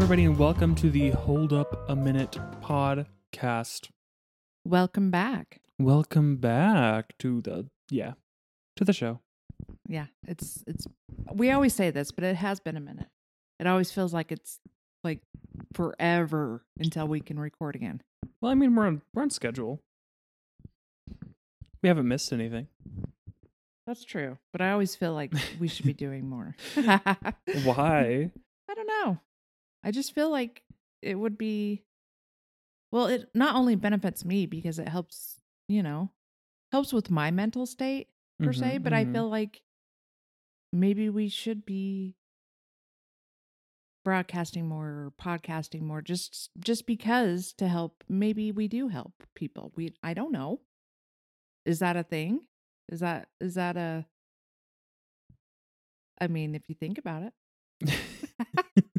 everybody, and welcome to the Hold Up a Minute podcast. Welcome back. Welcome back to the yeah, to the show. Yeah, it's it's we always say this, but it has been a minute. It always feels like it's like forever until we can record again. Well, I mean, we're on we're on schedule. We haven't missed anything. That's true, but I always feel like we should be doing more. Why? I don't know. I just feel like it would be well, it not only benefits me because it helps, you know, helps with my mental state per se, Mhm, but I mhm. feel like maybe we should be broadcasting more or podcasting more just just because to help maybe we do help people. We I don't know. Is that a thing? Is that is that a I mean, if you think about it.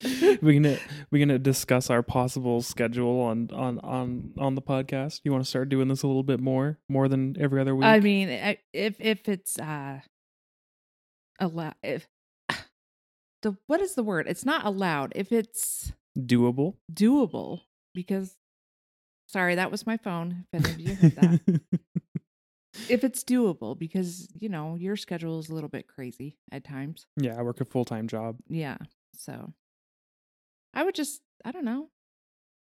we're gonna we're gonna discuss our possible schedule on on on on the podcast. You want to start doing this a little bit more, more than every other week? I mean, if if it's uh allowed, if the what is the word? It's not allowed. If it's doable. doable, because sorry, that was my phone. If any of you heard that, if it's doable, because you know your schedule is a little bit crazy at times. yeah, I work a full time job. Yeah, so I would just I don't know.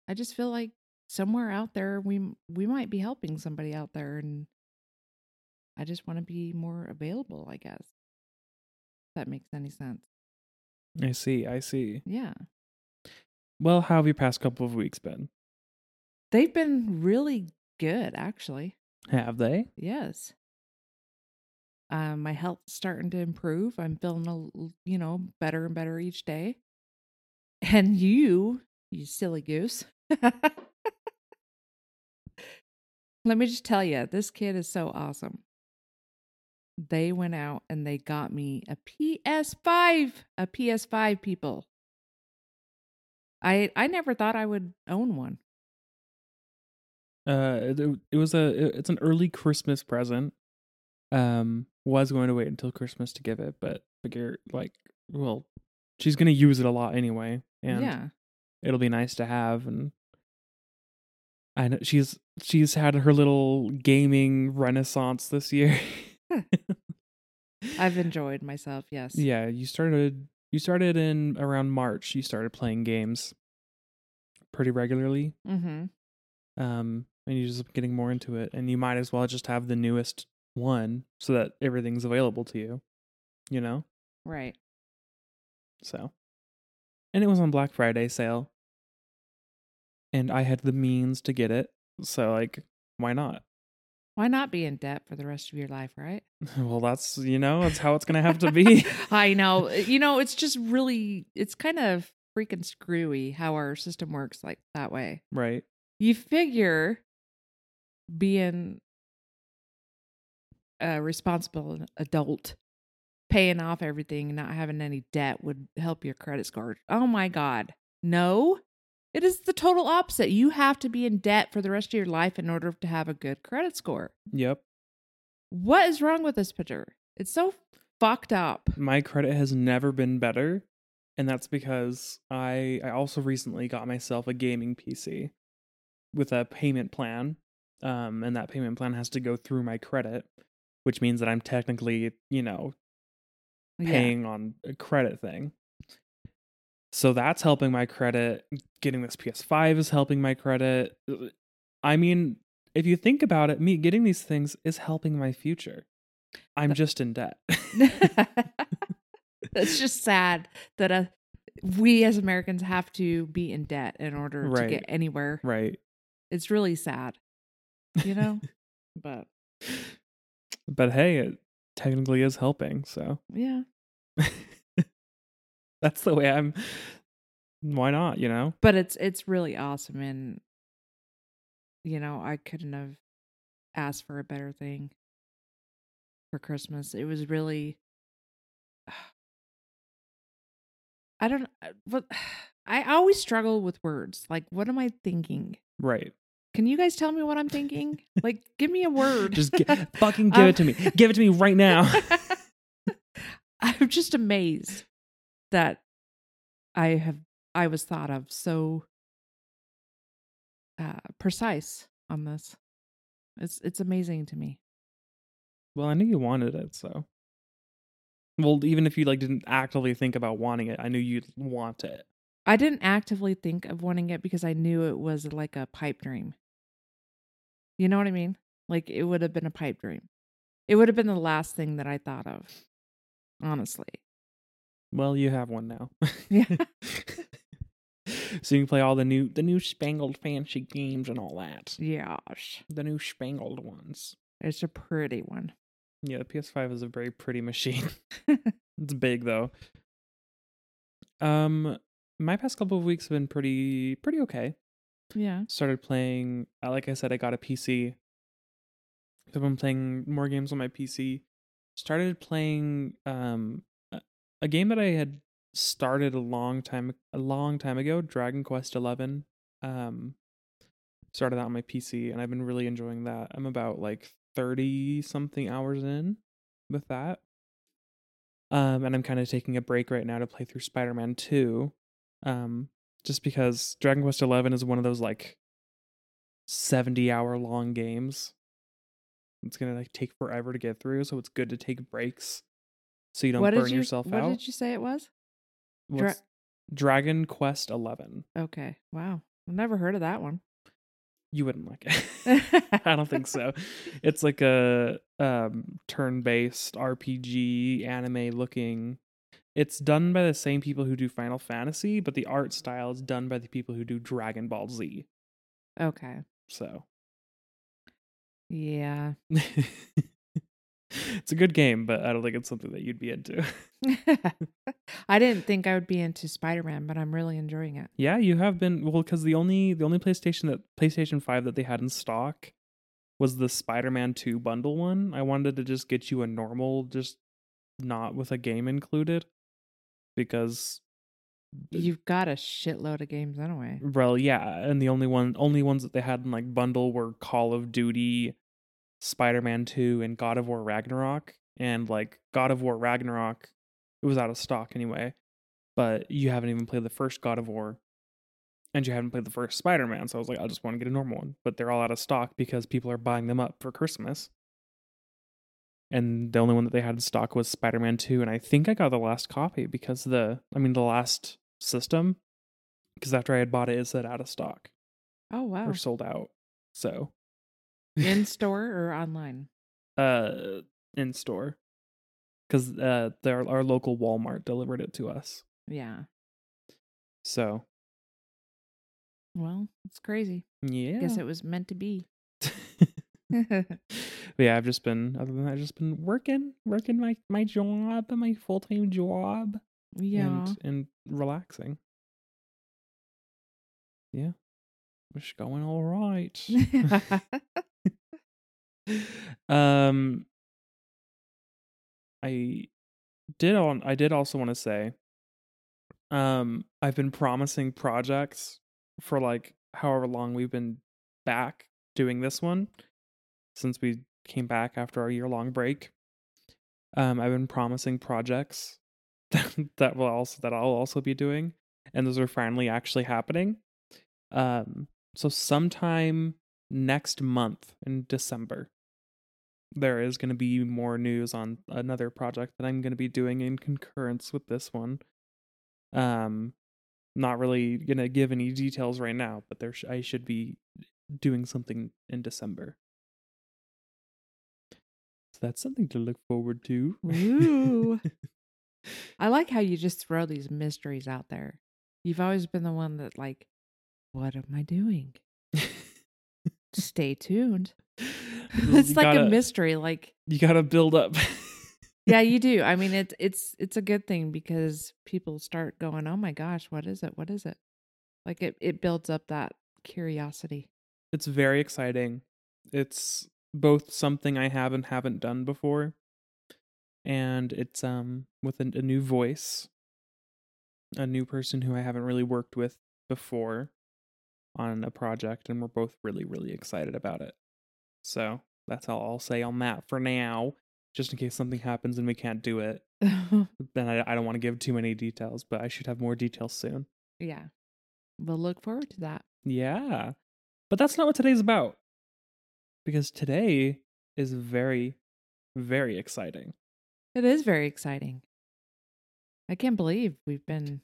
I just feel like somewhere out there we we might be helping somebody out there, and I just want to be more available. I guess if that makes any sense. I see. I see. Yeah, Well, how have your past couple of weeks been? they've been really good, actually. Have they? Yes. Um, my health's starting to improve. I'm feeling a, you know better and better each day. And you, you silly goose. Let me just tell you, this kid is so awesome. They went out and they got me a PS5, a PS5 people. I I never thought I would own one. Uh, it, it was a it's an early Christmas present. Um, was going to wait until Christmas to give it, but figure like, well, she's gonna use it a lot anyway, and yeah. it'll be nice to have. And I know she's she's had her little gaming renaissance this year. I've enjoyed myself, yes. yeah, you started you started in around March. You started playing games pretty regularly. Mm-hmm. um, and you just getting more into it, and you might as well just have the newest one so that everything's available to you, you know. Right. So, and it was on Black Friday sale, and I had the means to get it, so like, why not? Why not be in debt for the rest of your life, right? well, that's you know, that's how it's gonna have to be. I know. Uh, you know, it's just really, it's kind of freaking screwy how our system works like that way. right? You figure being a responsible adult, paying off everything, and not having any debt would help your credit score. Oh my God. No, it is the total opposite. You have to be in debt for the rest of your life in order to have a good credit score. Yep. What is wrong with this picture? It's so fucked up. My credit has never been better, and that's because I I also recently got myself a gaming PC with a payment plan. Um, and that payment plan has to go through my credit, which means that I'm technically, you know, Yeah. paying on a credit thing. So that's helping my credit. Getting this PS5 is helping my credit. I mean, if you think about it, me getting these things is helping my future. I'm just in debt. it's just sad that uh, we as Americans have to be in debt in order to get anywhere. right. It's really sad, you know? but But hey, it technically is helping. So yeah. that's the way I'm. Why not? You know? But it's it's really awesome and you know, I couldn't have asked for a better thing for Christmas. It was really I don't uh, what I always struggle with words. Like what am I thinking? Right. Can you guys tell me what I'm thinking? Like give me a word. Just gi- fucking give Um, it to me. Give it to me right now. I'm just amazed that I have I was thought of so uh, precise on this. It's it's amazing to me. Well, I knew you wanted it, so. Well, even if you like didn't actively think about wanting it, I knew you'd want it. I didn't actively think of wanting it because I knew it was like a pipe dream. You know what I mean? Like it would have been a pipe dream. It would have been the last thing that I thought of. Honestly. Well, you have one now. Yeah. so you can play all the new the new spangled fancy games and all that. Yeah. The new spangled ones. It's a pretty one. Yeah, the PS5 is a very pretty machine. it's big though. Um my past couple of weeks have been pretty pretty okay. Yeah. Started playing uh, like I said I got a PC. So I've been playing more games on my PC. Started playing um a- game that I had started a long time a long time ago, Dragon Quest 11. Um started that on my PC and I've been really enjoying that. I'm about like 30 something hours in with that. Um and I'm kind of taking a break right now to play through Spider-Man 2. Um just because Dragon Quest 11 is one of those like 70 hour long games. It's going to like take forever to get through, so it's good to take breaks so you don't what burn you yourself What out. did you say it was? What's Dragon Quest 11. Okay. Wow. I've never heard of that one. You wouldn't like it. I don't think so. It's like a um turn-based RPG anime looking. It's done by the same people who do Final Fantasy, but the art style is done by the people who do Dragon Ball Z. Okay. So, Yeah. it's a good game, but I don't think it's something that you'd be into. I didn't think I would be into Spider-Man, but I'm really enjoying it. yeah, you have been well because the only the only PlayStation that PlayStation Five that they had in stock was the Spider-Man Two bundle one. I wanted to just get you a normal, just not with a game included, because You've got a shitload of games anyway. well, yeah, and the only one only ones that they had in like bundle were Call of Duty, Spider-Man 2 and God of War Ragnarok and like God of War Ragnarok it was out of stock anyway. But you haven't even played the first God of War and you haven't played the first Spider-Man, so I was like I just want to get a normal one, but they're all out of stock because people are buying them up for Christmas. And the only one that they had in stock was Spider-Man 2 and I think I got the last copy because the I mean the last system because after I had bought it it said out of stock Oh wow. or sold out. So In store or online? uh in store because uh their our local Walmart delivered it to us. Yeah. So Well, it's crazy. yeah, I Guess it was meant to be. but yeah, I've just been other than that, I've just been working, working my my job, my full time job, yeah. and and relaxing. Yeah, it's going all right. um, I did on. I did also want to say, um, I've been promising projects for like however long we've been back doing this one since we came back after our year long break. Um, I've been promising projects that will also that I'll also be doing, and those are finally actually happening. Um, so sometime next month in December, there is going to be more news on another project that I'm going to be doing in concurrence with this one. Um, not really going to give any details right now, but there sh- I should be doing something in December. So that's something to look forward to. Ooh. I like how you just throw these mysteries out there. You've always been the one that like, what am I doing? Stay tuned. it's You like gotta- a mystery. Like, You got to build up. yeah, you do. I mean, it's it's it's a good thing because people start going, "Oh my gosh, what is it? What is it?" Like it it builds up that curiosity. it's very exciting. It's both something I have and haven't done before, and it's um with a, a new voice, a new person who I haven't really worked with before on a project, and we're both really really excited about it. So that's all I'll say on that for now. Just in case something happens and we can't do it, then I, I don't want to give too many details, but I should have more details soon. Yeah. We'll look forward to that. Yeah. But that's not what today's about. Because today is very, very exciting. It is very exciting. I can't believe we've been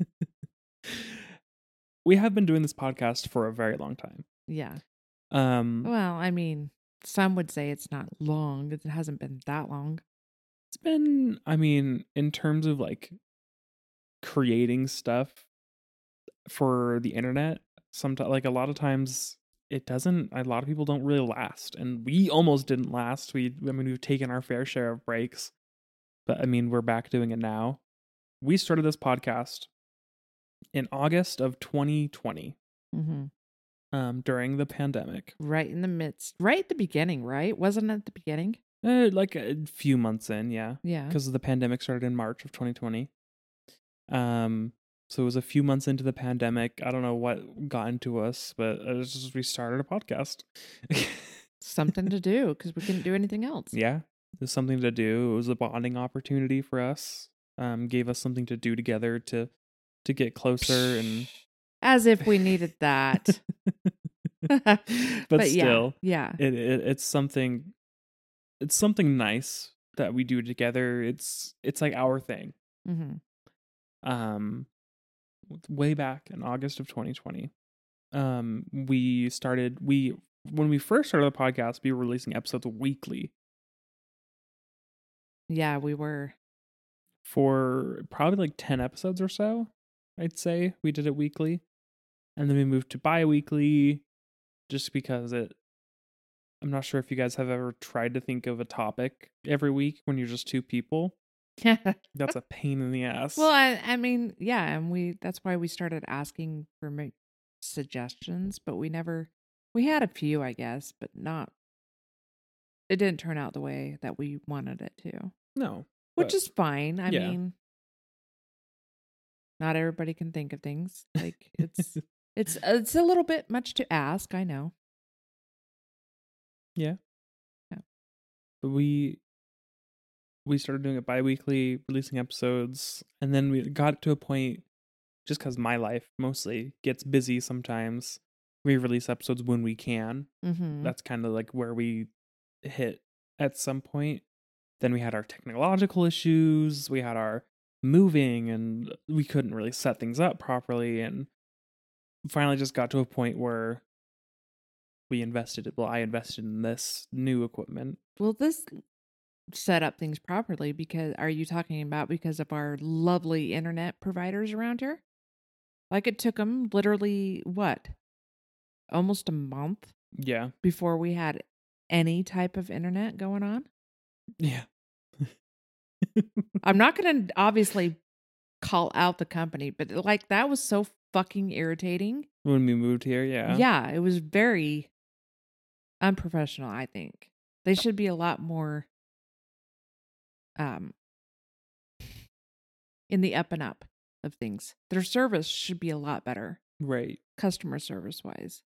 we have been doing this podcast for a very long time. yeah. Um Well, I mean, some would say it's not long. It hasn't been that long. it's been I mean, in terms of like creating stuff for the internet, sometimes like a lot of times it doesn't a lot of people don't really last. And we almost didn't last. We I mean we've taken our fair share of breaks. But I mean we're back doing it now. We started this podcast in August of 2020, hmm um, during the pandemic. Right in the midst, right at the beginning, right? Wasn't it at the beginning? Uh, like a few months in, yeah. Yeah. because the pandemic started in March of 2020. Um, so it was a few months into the pandemic. I don't know what got into us, but was just we started a podcast. Something to do because we couldn't do anything else. yeah, it was something to do. It was a bonding opportunity for us. Um, gave us something to do together to to get closer and. As if we needed that. but, But still, yeah. it, it it's something. It's something nice that we do together. It's it's like our thing. Mm-hmm. um way back in August of 2020 um we started we when we first started the podcast we were releasing episodes weekly. Yeah, we were. for probably like 10 episodes or so I'd say we did it weekly. And then we moved to bi-weekly just because it I'm not sure if you guys have ever tried to think of a topic every week when you're just two people that's a pain in the ass well, I, I mean, yeah, and we that's why we started asking for ma- suggestions, but we never we had a few, I guess, but not. It didn't turn out the way that we wanted it to, no which but- is fine. I yeah. mean, not everybody can think of things like it's it's uh, it's a little bit much to ask. I know. Yeah. Yeah. But we we started doing it bi-weekly releasing episodes and then we got to a point just because my life mostly gets busy sometimes we release episodes when we can. Mm-hmm. that's kind of like where we hit at some point. Then we had our technological issues we had our moving and we couldn't really set things up properly and finally just got to a point where we invested well i invested in this new equipment. Well, this set up things properly because are you talking about because of our lovely internet providers around here? Like it took them literally what? Almost a month yeah before we had any type of internet going on. yeah I'm not going to obviously call out the company, but like that was so fucking irritating. when we moved here yeah Yeah, it was very unprofessional, I think. They should be a lot more um in the up and up of things. Their service should be a lot better, right customer service wise.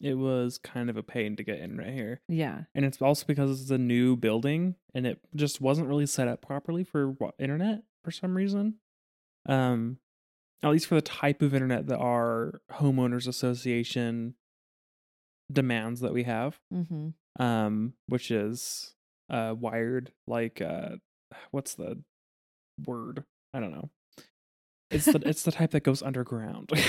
it was kind of a pain to get in right here Yeah. and it's also because it's a new building and it just wasn't really set up properly for internet for some reason um at least for the type of internet that our homeowners association demands that we have Mm-hmm. um which is uh wired like uh what's the word i don't know it's the it's the type that goes underground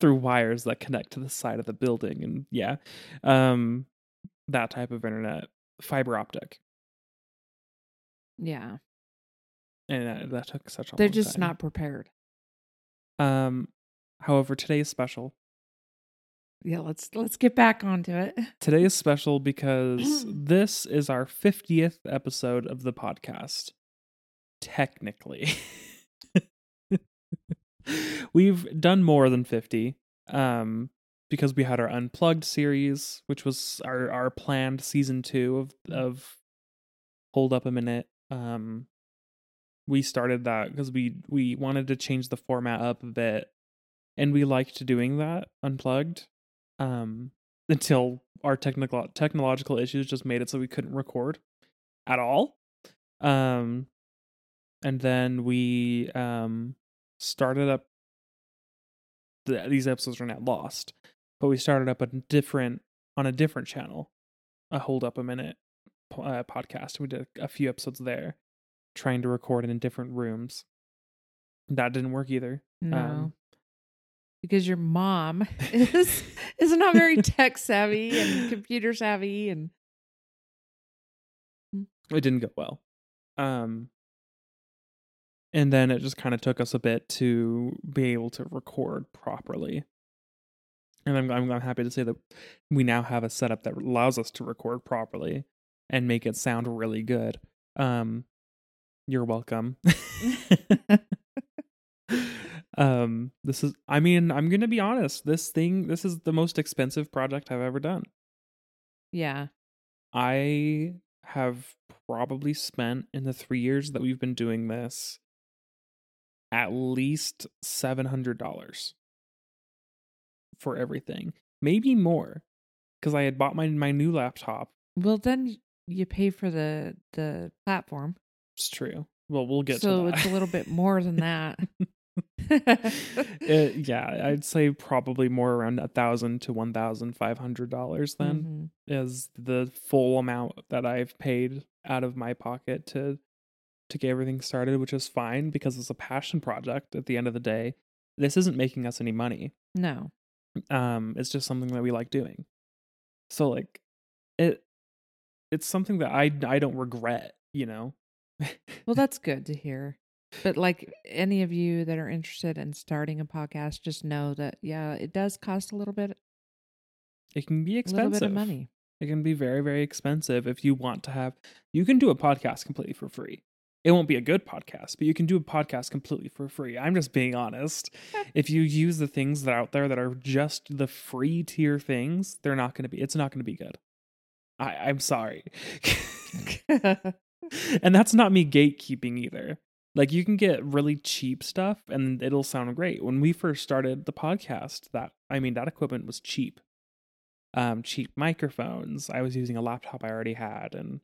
through wires that connect to the side of the building and yeah um that type of internet fiber optic Yeah. and that, that took such a They're just time. not prepared. um however today is special Yeah, let's let's get back onto it. Today is special because this is our 50th episode of the podcast. Technically. We've done more than 50 um because we had our unplugged series, which was our our planned season 2 of of Hold Up a Minute. Um we started that because we we wanted to change the format up a bit and we liked doing that unplugged um until our technical technological issues just made it so we couldn't record at all. Um and then we um started up the, these episodes are now lost but we started up a different on a different channel a hold up a minute uh, podcast. We did a few episodes there trying to record in different rooms. That didn't work either. No. Um, because your mom is is not very tech savvy and computer savvy and it didn't go well. Um and then it just kind of took us a bit to be able to record properly. And I'm, I'm i'm happy to say that we now have a setup that allows us to record properly and make it sound really good. Um you're welcome um this is i mean i'm gonna be honest this thing this is the most expensive project i've ever done yeah. I have probably spent in the three years that we've been doing this at least seven hundred dollars for everything, maybe more, because I had bought my my new laptop. Well, then you pay for the the platform, It's true. Well, we'll get so to that. it's a little bit more than that. Uh, yeah, I'd say probably more around a thousand to one thousand five hundred dollars. Then Mhm. is the full amount that I've paid out of my pocket to to get everything started, which is fine because it's a passion project at the end of the day. This isn't making us any money. No. Um it's just something that we like doing. So like it it's something that I I don't regret, you know. Well, that's good to hear. But like any of you that are interested in starting a podcast, just know that yeah, it does cost a little bit, it can be a little expensive. bit of money. It can be very, very expensive if you want to have. You can do a podcast completely for free. It won't be a good podcast, but you can do a podcast completely for free. I'm just being honest. Eh. if you use the things that are out there that are just the free tier things, they're not going to be. It's not going to be good. I, I'm sorry, and that's not me gatekeeping either. Like you can get really cheap stuff and it'll sound great. When we first started the podcast, that I mean that equipment was cheap um, cheap microphones. I was using a laptop I already had and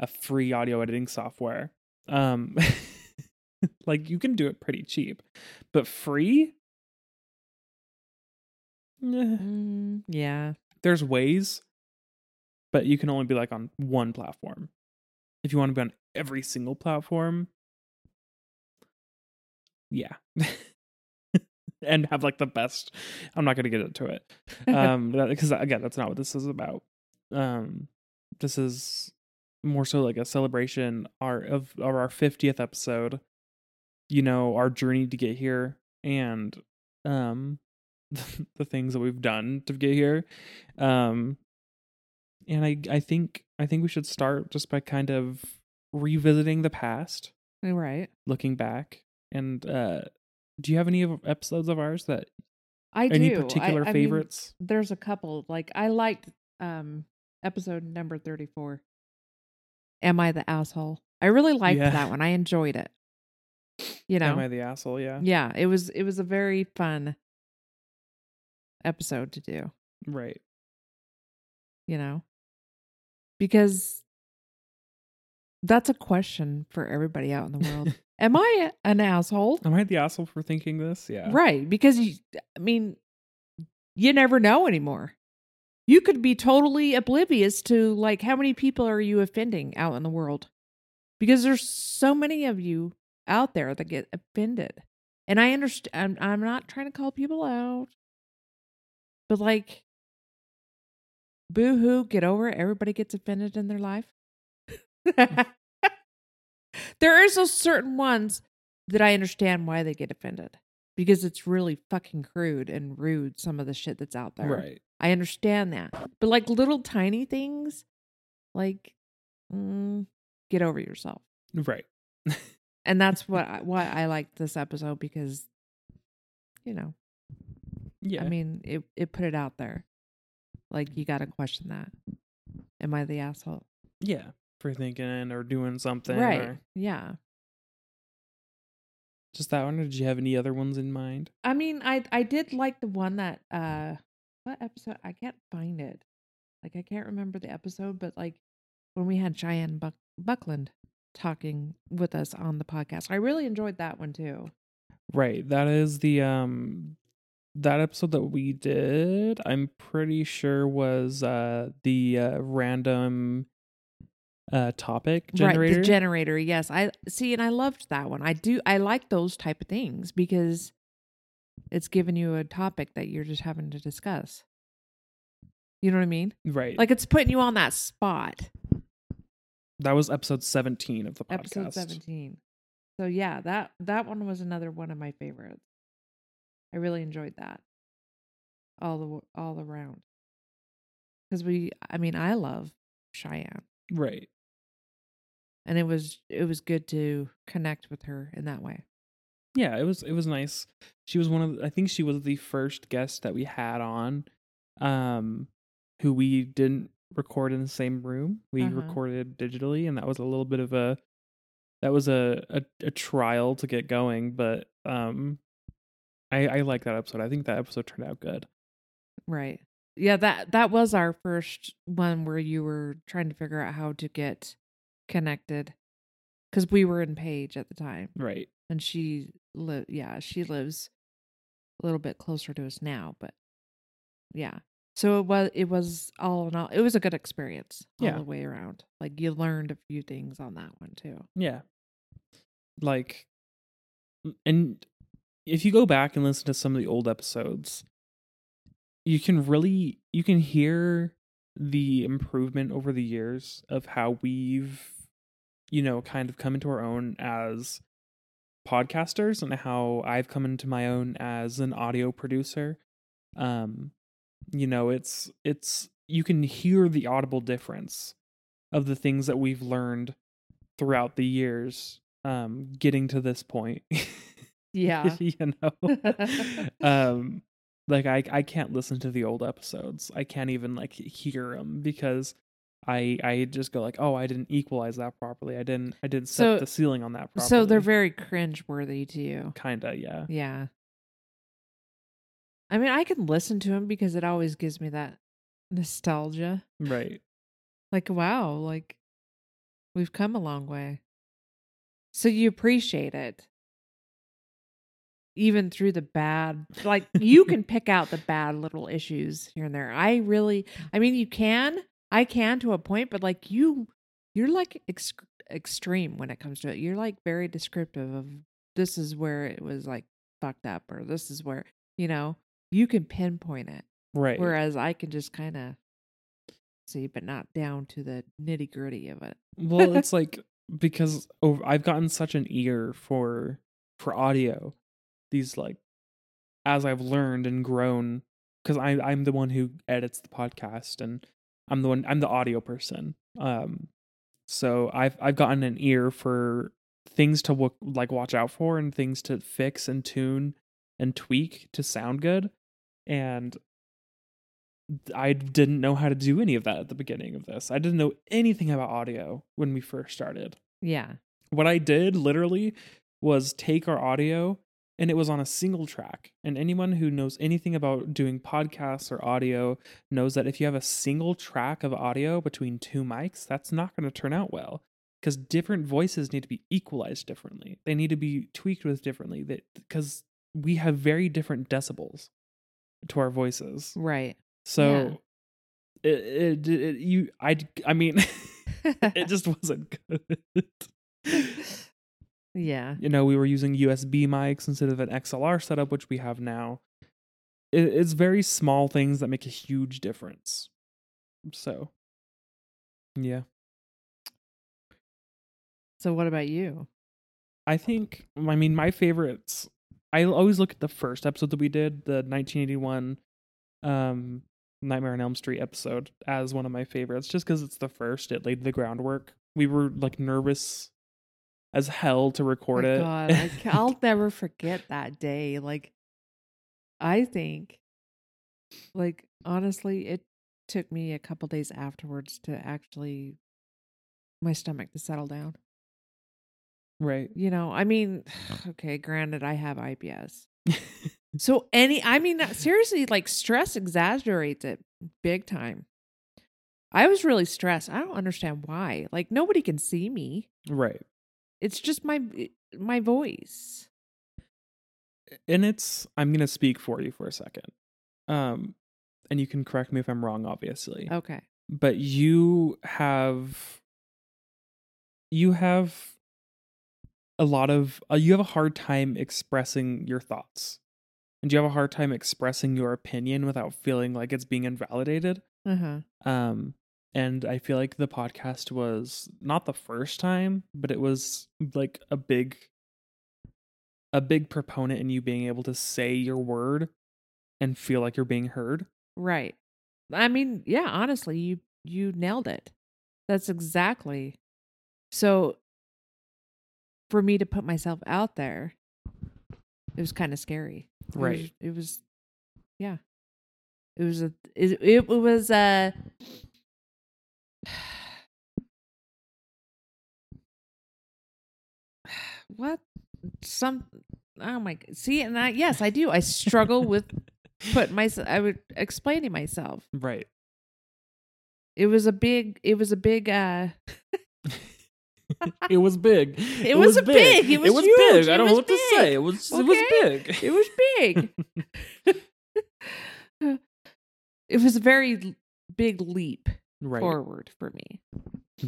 a free audio editing software. Um, like you can do it pretty cheap, but free. Eh, Mm, yeah. there's ways, but you can only be like on one platform. If you want to be on every single platform, yeah. and have like the best. I'm not going to get into it. Um because again that's not what this is about. Um this is more so like a celebration our of, of our 50th episode you know our journey to get here and um the things that we've done to get here. Um and i i think i think we should start just by kind of revisiting the past. Right. looking back and uh do you have any episodes of ours that I any do. I- particular I mean, favorites there's a couple. Like I liked um episode number 34. Am I the asshole? I really liked Yeah. that one. I enjoyed it. You know. am i the asshole yeah yeah, it was it was a very fun episode to do, right you know. Because that's a question for everybody out in the world. Am I an asshole? am i the asshole for thinking this yeah Right. Because you, I mean, you never know anymore. You could be totally oblivious to like how many people are you offending out in the world? Because there's so many of you out there that get offended. And I understand, I'm, I'm not trying to call people out, but like, boo hoo, get over it. Everybody gets offended in their life. there is those certain ones that I understand why they get offended because it's really fucking crude and rude, some of the shit that's out there. right I understand that. But like little tiny things, like, mm, get over yourself. right And that's what I, why I like this episode because, you know, yeah I mean, it, it put it out there. Like, you got to question that. Am I the asshole? yeah for thinking or doing something right. or Yeah. just that one or did you have any other ones in mind I mean, I I did like the one that uh what episode? I can't find it. Like I can't remember the episode, but like when we had Cheyenne Buck- Buckland talking with us on the podcast. I really enjoyed that one too. Right. That is the um that episode that we did, I'm pretty sure was uh the uh, random uh topic generator. Right, the generator. Yes, I see, and I loved that one. I do. I like those type of things because it's giving you a topic that you're just having to discuss. You know what I mean? right. Like it's putting you on that spot. that was episode 17 of the podcast. Episode seventeen. So yeah, that that one was another one of my favorites. I really enjoyed that. All the all around. Because we, I mean, I love Cheyenne. Right. And it was it was good to connect with her in that way. Yeah, it was it was nice. She was one of the, I think she was the first guest that we had on um who we didn't record in the same room. We Uh-huh. recorded digitally and that was a little bit of a that was a, a a trial to get going, but um I I like that episode. I think that episode turned out good. Right. Yeah, that that was our first one where you were trying to figure out how to get connected cuz we were in Page at the time Right. and she li- yeah, she lives a little bit closer to us now, but yeah. So it was it was all in all it was a good experience all Yeah. the way around. Like you learned a few things on that one too. Yeah. Like and if you go back and listen to some of the old episodes, you can really you can hear the improvement over the years of how we've you know kind of come into our own as podcasters and how I've come into my own as an audio producer. Um you know, it's it's you can hear the audible difference of the things that we've learned throughout the years um getting to this point. Yeah. you know. um like I I can't listen to the old episodes. I can't even like hear them because I I just go like, "Oh, I didn't equalize that properly. I didn't I didn't set So- the ceiling on that properly." so they're very cringe worthy to you. kind of, yeah. Yeah. I mean, I can listen to him because it always gives me that nostalgia. Right. Like, wow, like we've come a long way. So you appreciate it. Even through the bad, like you can pick out the bad little issues here and there. I really, I mean, you can, I can to a point, but like you, you're like ex- extreme when it comes to it. You're like very descriptive of this is where it was like fucked up, or this is where, you know, you can pinpoint it. Right. Whereas I can just kind of see, but not down to the nitty gritty of it. well, it's like because over, I've gotten such an ear for for audio. These like as I've learned and grown because I I'm the one who edits the podcast and I'm the one I'm the audio person. Um so I've I've gotten an ear for things to look like watch out for and things to fix and tune and tweak to sound good and I didn't know how to do any of that at the beginning of this. I didn't know anything about audio when we first started. Yeah. What I did literally was take our audio and it was on a single track. And anyone who knows anything about doing podcasts or audio knows that if you have a single track of audio between two mics, that's not going to turn out well because different voices need to be equalized differently. They need to be tweaked with differently that because we have very different decibels to our voices. Right. So it, it, it you I I mean it just wasn't good. yeah. you know, we were using USB mics instead of an XLR setup, which we have now. It, it's very small things that make a huge difference. So, yeah, So what about you? I think, I mean, my favorites, I always look at the first episode that we did, the 1981 um, Nightmare on Elm Street episode, as one of my favorites, just because it's the first. It laid the groundwork. We were like nervous as hell to record My it. God, I, I'll never forget that day. Like, I think, like honestly, it took me a couple days afterwards to actually my stomach to settle down. right. You know, I mean, okay, granted, I have IBS. So any, I mean, seriously, like stress exaggerates it big time. I was really stressed. I don't understand why. Like nobody can see me. Right. It's just my my voice. And it's I'm going to speak for you for a second. Um and you can correct me if I'm wrong obviously. Okay. But you have you have a lot of uh, you have a hard time expressing your thoughts. And you have a hard time expressing your opinion without feeling like it's being invalidated. Uh-huh. Um and I feel like the podcast was not the first time, but it was like a big a big proponent in you being able to say your word and feel like you're being heard. Right. I mean, yeah, honestly, you you nailed it. That's exactly. So for me to put myself out there, it was kind of scary. It was- Right. It was, yeah. It was a it, it was a what some oh my see and I yes I do I struggle with put myself I would explaining myself Right. it was a big it was a big uh it was big. It was a big- it was huge, big. I it don't know was what to big. say. It was it was big. it was big it was a very big leap right. forward for me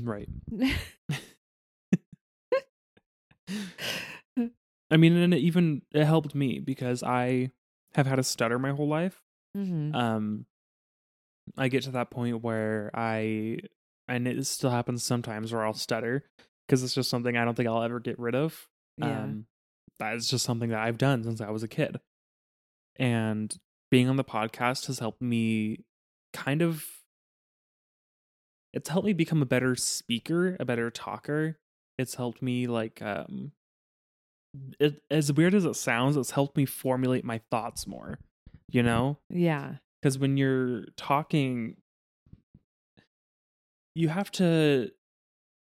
Right. I mean, and it even it helped me because I have had a stutter my whole life. hmm Um, I get to that point where I, and it still happens sometimes where I'll stutter because it's just something I don't think I'll ever get rid of. Yeah. Um, that is just something that I've done since I was a kid, and being on the podcast has helped me kind of. It's helped me become a better speaker, a better talker. It's helped me like um it, as weird as it sounds, it's helped me formulate my thoughts more. You know? yeah because when you're talking you have to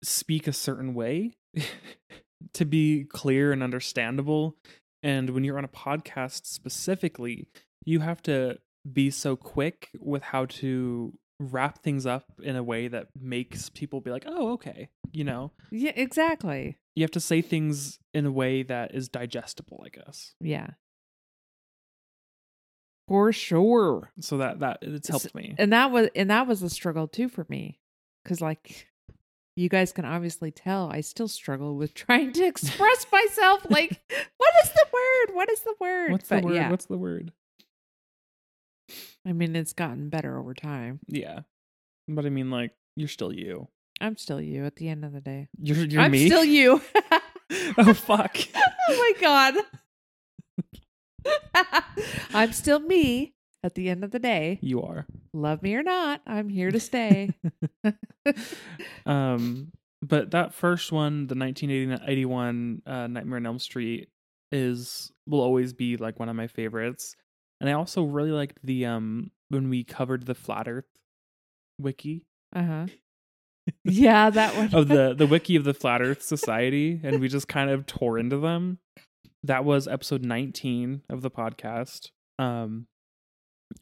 speak a certain way to be clear and understandable and when you're on a podcast specifically you have to be so quick with how to wrap things up in a way that makes people be like oh okay you know? Yeah exactly. You have to say things in a way that is digestible i guess. Yeah. For sure. So that that it's helped me. and that was and that was a struggle too for me because like you guys can obviously tell i still struggle with trying to express myself like what is the word? What is the word? What's the But word? yeah. What's the word i mean it's gotten better over time Yeah. But I mean like you're still you. i'm still you at the end of the day You're you're i'm me. still you oh fuck. oh my god i'm still me at the end of the day You are. love me or not i'm here to stay Um but that first one, the 1981 uh, Nightmare on Elm Street is will always be like one of my favorites. And I also really liked the um when we covered the flat earth wiki. Uh-huh. Yeah that one. Of the the wiki of the flat earth society and we just kind of tore into them. That was episode 19 of the podcast. Um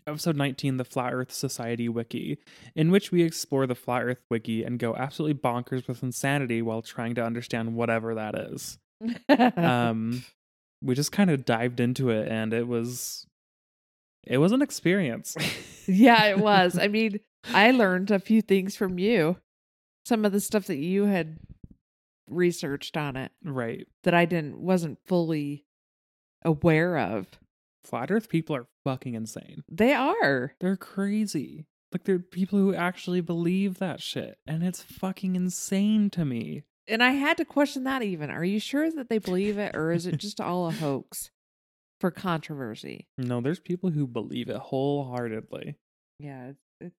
episode 19 the flat earth society wiki in which we explore the flat earth wiki and go absolutely bonkers with insanity while trying to understand whatever that is. Um we just kind of dived into it and it was it was an experience yeah, it was. I mean, I learned a few things from you. Some of the stuff that you had researched on it right that I didn't wasn't fully aware of. flat earth people are fucking insane They are. They're crazy. Like there are people who actually believe that shit, and it's fucking insane to me. And I had to question that even. Are you sure that they believe it or is it just all a hoax for controversy? No, there's people who believe it wholeheartedly. Yeah, it's,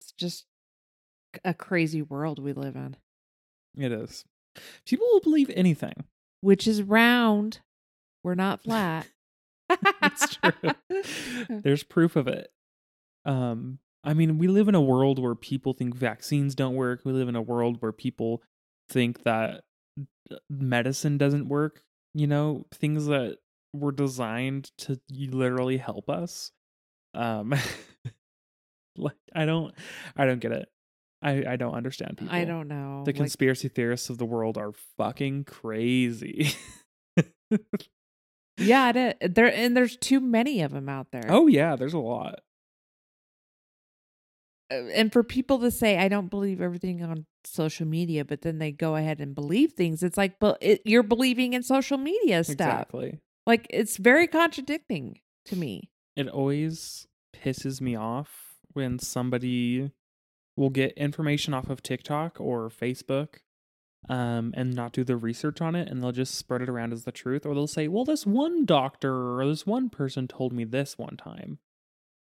it's just a crazy world we live in, It is. People will believe anything. which is round. We're not flat. That's true. There's proof of it. Um, I mean, we live in a world where people think vaccines don't work. We live in a world where people think that uh, medicine doesn't work. You know, things that were designed to literally help us. Um, like I don't, I don't get it. I I don't understand people. I don't know. The like- conspiracy theorists of the world are fucking crazy. yeah, it there and there's too many of them out there. oh yeah, there's a lot. And for people to say I don't believe everything on social media, but then they go ahead and believe things, it's like, but it, you're believing in social media stuff. Exactly. Like it's very contradicting to me. It always pisses me off when somebody will get information off of TikTok or Facebook um, and not do the research on it and they'll just spread it around as the truth or they'll say, well, this one doctor or this one person told me this one time.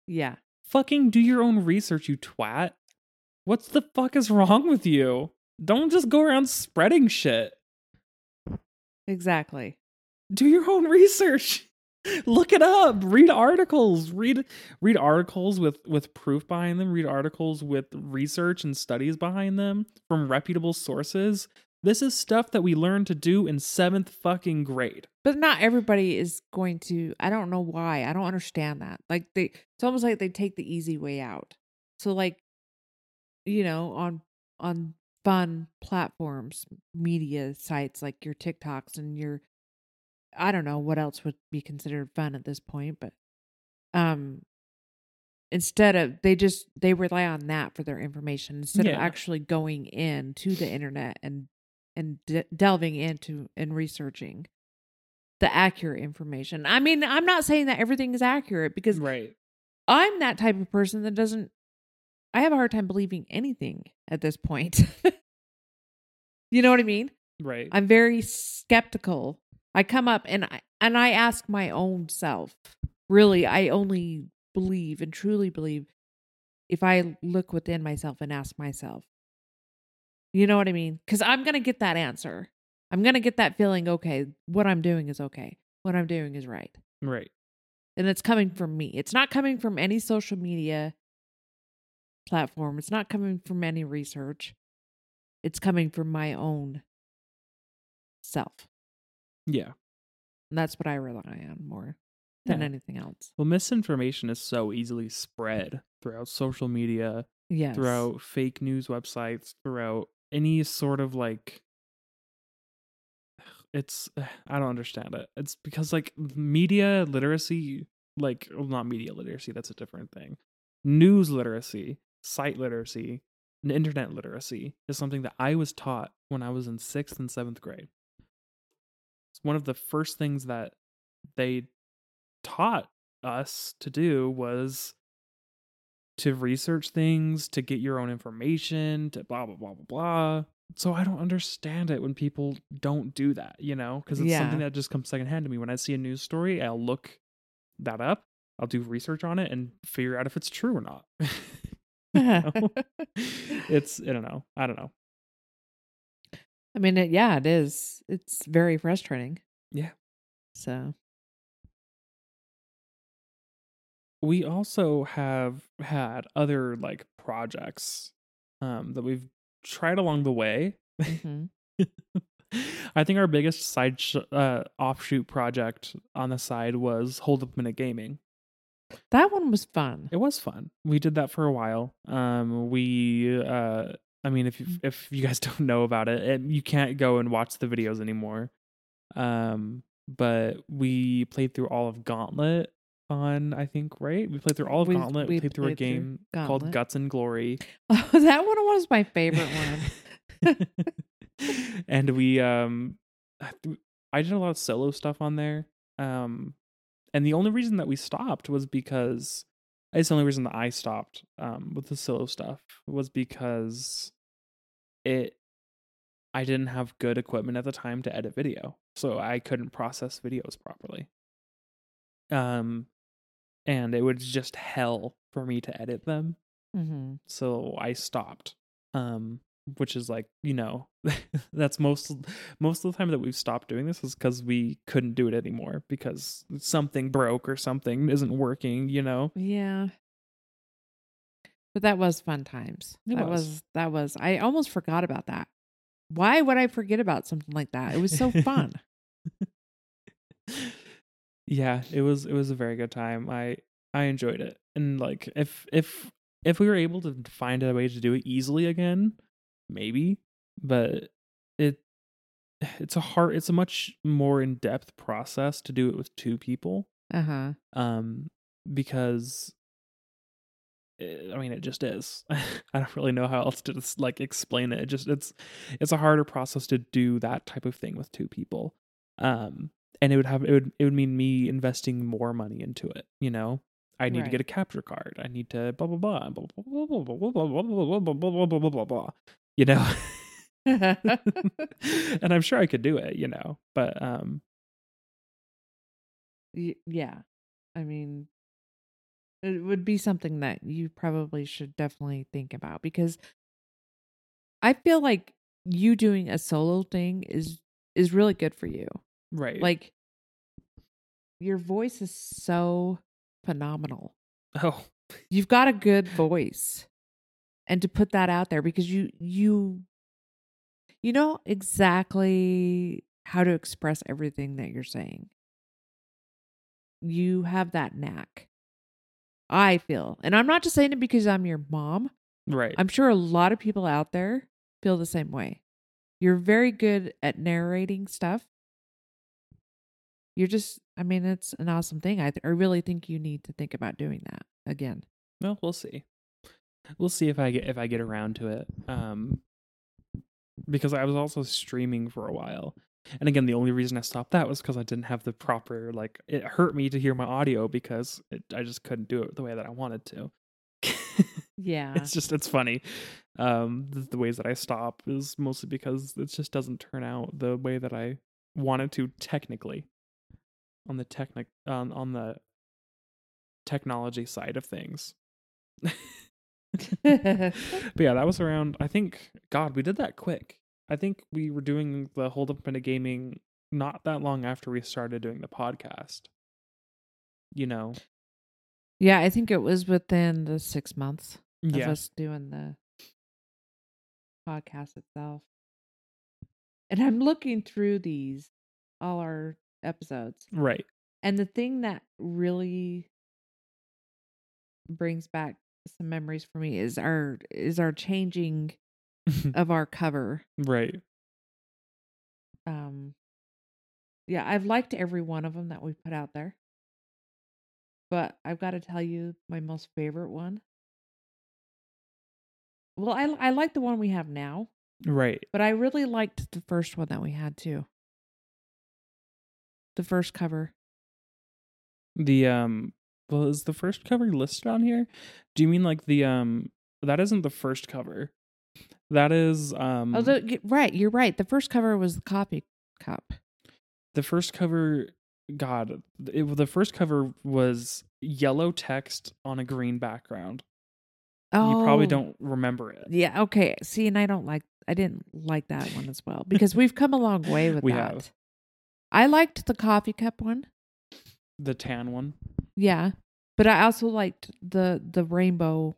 Yeah. Fucking do your own research, you twat. What's the fuck is wrong with you? Don't just go around spreading shit. Exactly. do your own research look it up read articles read read articles with with proof behind them read articles with research and studies behind them from reputable sources this is stuff that we learned to do in seventh fucking grade But not everybody is going to I don't know why. I don't understand that. Like they it's almost like they take the easy way out. So like you know, on on fun platforms, media sites like your TikToks and your I don't know what else would be considered fun at this point, but um instead of they just they rely on that for their information instead Yeah. of actually going in to the internet and and de- delving into and researching the accurate information. I mean, I'm not saying that everything is accurate because right I'm that type of person that doesn't I have a hard time believing anything at this point. you know what I mean? right I'm very skeptical. I come up and I and I ask my own self. Really, I only believe and truly believe if I look within myself and ask myself. You know what I mean? Cuz I'm going to get that answer. I'm going to get that feeling okay, what I'm doing is okay. What I'm doing is right. right And it's coming from me. It's not coming from any social media platform. It's not coming from any research. It's coming from my own self. yeah And that's what I rely on more than Yeah. anything else. well misinformation is so easily spread throughout social media Yes. throughout fake news websites, throughout any sort of like it's eh, I don't understand it. It's because like media literacy, like well, not media literacy, that's a different thing. News literacy, site literacy, and internet literacy is something that I was taught when I was in 6th and 7th grade. It's one of the first things that they taught us to do was to research things, to get your own information, to blah blah blah blah blah. So I don't understand it when people don't do that, you know, because it's something that just comes secondhand to me. When I see a news story, I'll look that up, I'll do research on it, and figure out if it's true or not. It's I don't know. I don't know. I mean, it, yeah, it is. It's very frustrating. Yeah. So, we also have had other like projects um that we've tried along the way. Mhm. i think our biggest side sh- uh offshoot project on the side was hold up minute gaming. That one was fun. it was fun. We did that for a while. Um we uh i mean if you, if you guys don't know about it, it you can't go and watch the videos anymore. Um but we played through all of gauntlet on i think right? We played through all of We- gauntlet. We, we played through a played through game called guts and glory. Oh, that one was my favorite one. and we um I I did a lot of solo stuff on there um and the only reason that we stopped was because it's the only reason that I stopped um with the solo stuff was because it I didn't have good equipment at the time to edit video so I couldn't process videos properly. Um and it was just hell for me to edit them hmm so I stopped. Um, which is like you know, that's most most of the time that we've stopped doing this is because we couldn't do it anymore because something broke or something isn't working. You know, Yeah. But that was fun times. It that was. was. that was I almost forgot about that. Why would I forget about something like that? It was so fun. Yeah, it was it was a very good time. I I enjoyed it, and like if if if we were able to find a way to do it easily again, maybe, but it it's a hard it's a much more in-depth process to do it with two people Uh-huh. um because I mean it just is. I don't really know how else to just like explain it. It just it's it's a harder process to do that type of thing with two people. Um and it would have it would it would mean me investing more money into it, you know? I need to get a capture card. I need to blah blah blah blah blah blah blah blah blah blah blah blah blah blah blah blah blah blah. You know? and I'm sure I could do it, you know. But um Y- yeah. I mean, it would be something that you probably should definitely think about because I feel like you doing a solo thing is is really good for you. Right. Like your voice is so phenomenal. oh, You've got a good voice. And to put that out there because you you you know exactly how to express everything that you're saying. You have that knack. I feel. And I'm not just saying it because I'm your mom. right. I'm sure a lot of people out there feel the same way. You're very good at narrating stuff. You're just, I mean, it's an awesome thing. I, th- I really think you need to think about doing that again. Well, we'll see. We'll see if I get if I get around to it. Um because I was also streaming for a while. And again, the only reason I stopped that was because I didn't have the proper like it hurt me to hear my audio because it, I just couldn't do it the way that I wanted to. Yeah. it's just it's funny. Um the, the ways that I stop is mostly because it just doesn't turn out the way that I wanted to technically on the technic on on the technology side of things. but yeah, that was around. I think God, we did that quick. I think we were doing the hold up minute gaming not that long after we started doing the podcast. You know, yeah, I think it was within the six months of yeah, us doing the podcast itself. And I'm looking through these, all our episodes. right. And the thing that really brings back some memories for me is our is our changing of our cover. right. Um yeah, I've liked every one of them that we put out there. But I've got to tell you my most favorite one. Well, I I like the one we have now, Right. but I really liked the first one that we had too. The first cover. The um well is the first cover listed on here? Do you mean like the um that isn't the first cover. That is um Oh, the, right, you're right. The first cover was the copy cup. the first cover god it, the first cover was yellow text on a green background Oh, you probably don't remember it Yeah. Okay. See, and I don't like. I didn't like that one as well because we've come a long way with We that. have. I liked the coffee cup one. the tan one Yeah, but I also liked the the rainbow